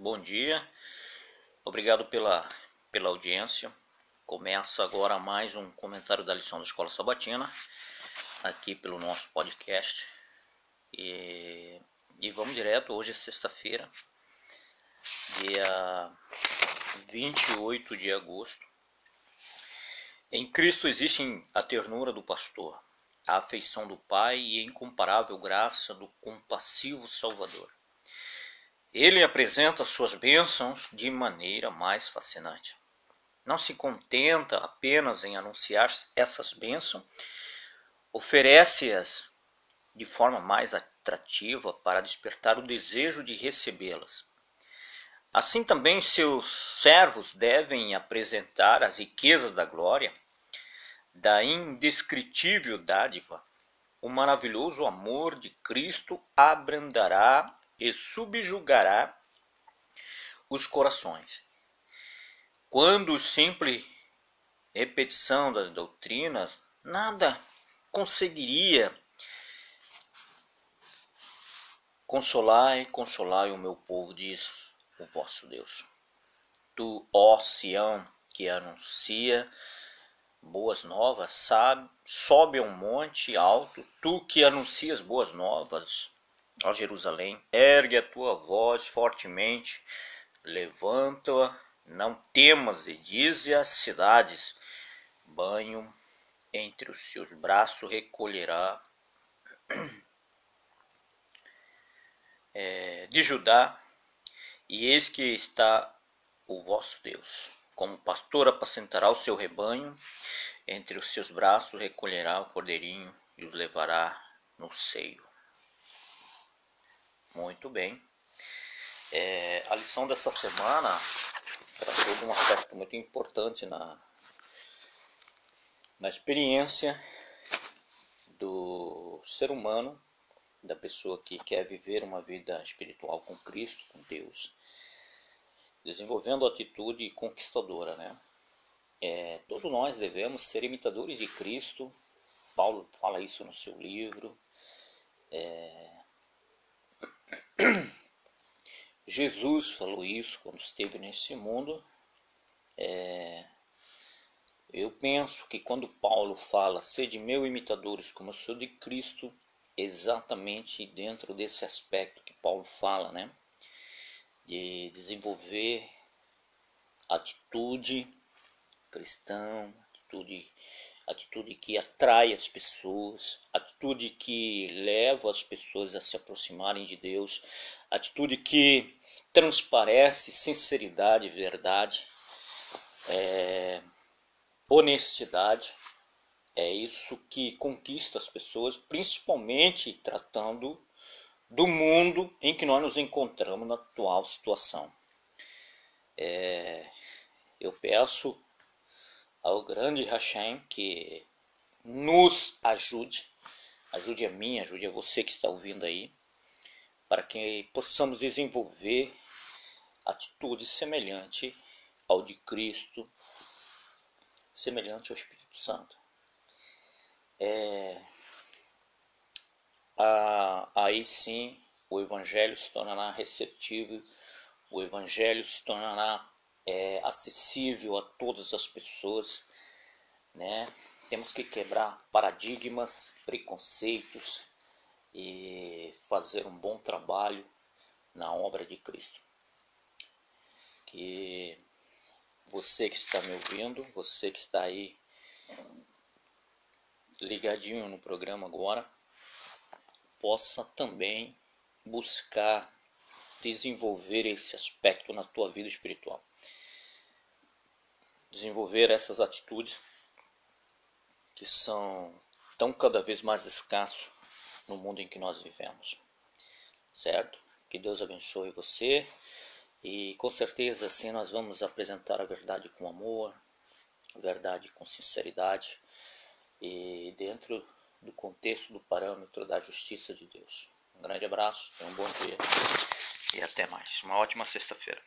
bom dia. Obrigado pela, pela audiência. Começa agora mais um comentário da lição da Escola Sabatina, aqui pelo nosso podcast. E, e vamos direto, hoje é sexta-feira, dia 28 de agosto. Em Cristo existe a ternura do pastor, a afeição do Pai e a incomparável graça do compassivo Salvador. Ele apresenta suas bênçãos de maneira mais fascinante. Não se contenta apenas em anunciar essas bênçãos, oferece-as de forma mais atrativa para despertar o desejo de recebê-las. Assim também seus servos devem apresentar as riquezas da glória, da indescritível dádiva. O maravilhoso amor de Cristo abrandará e subjugará os corações. Quando simples repetição das doutrinas, nada conseguiria consolar e consolar o meu povo, diz o vosso Deus. Tu, ó Sião, que anuncia boas novas, sabe, sobe a um monte alto, tu que anuncias boas novas, Ó Jerusalém, ergue a tua voz fortemente, levanta-a, não temas, e dize às cidades: banho entre os seus braços recolherá é, de Judá, e eis que está o vosso Deus. Como pastor apacentará o seu rebanho, entre os seus braços recolherá o cordeirinho e os levará no seio. Muito bem. É, a lição dessa semana tratou de um aspecto muito importante na, na experiência do ser humano, da pessoa que quer viver uma vida espiritual com Cristo, com Deus, desenvolvendo atitude conquistadora, né? É, todos nós devemos ser imitadores de Cristo. Paulo fala isso no seu livro. É, Jesus falou isso quando esteve nesse mundo. É, eu penso que quando Paulo fala, sede meu imitadores como eu sou de Cristo, exatamente dentro desse aspecto que Paulo fala, né? De desenvolver atitude cristã, atitude atitude que atrai as pessoas, atitude que leva as pessoas a se aproximarem de Deus, atitude que transparece sinceridade, verdade, é, honestidade. É isso que conquista as pessoas, principalmente tratando do mundo em que nós nos encontramos na atual situação. É, eu peço ao grande Hashem que nos ajude, ajude a mim, ajude a você que está ouvindo aí, para que possamos desenvolver atitude semelhante ao de Cristo, semelhante ao Espírito Santo. É, aí sim o Evangelho se tornará receptível, o Evangelho se tornará é, acessível a todas as pessoas, né? Temos que quebrar paradigmas, preconceitos e fazer um bom trabalho na obra de Cristo. Que você que está me ouvindo, você que está aí ligadinho no programa agora, possa também buscar desenvolver esse aspecto na tua vida espiritual desenvolver essas atitudes que são tão cada vez mais escasso no mundo em que nós vivemos. Certo? Que Deus abençoe você e com certeza assim nós vamos apresentar a verdade com amor, a verdade com sinceridade e dentro do contexto do parâmetro da justiça de Deus. Um grande abraço, um bom dia e até mais. Uma ótima sexta-feira.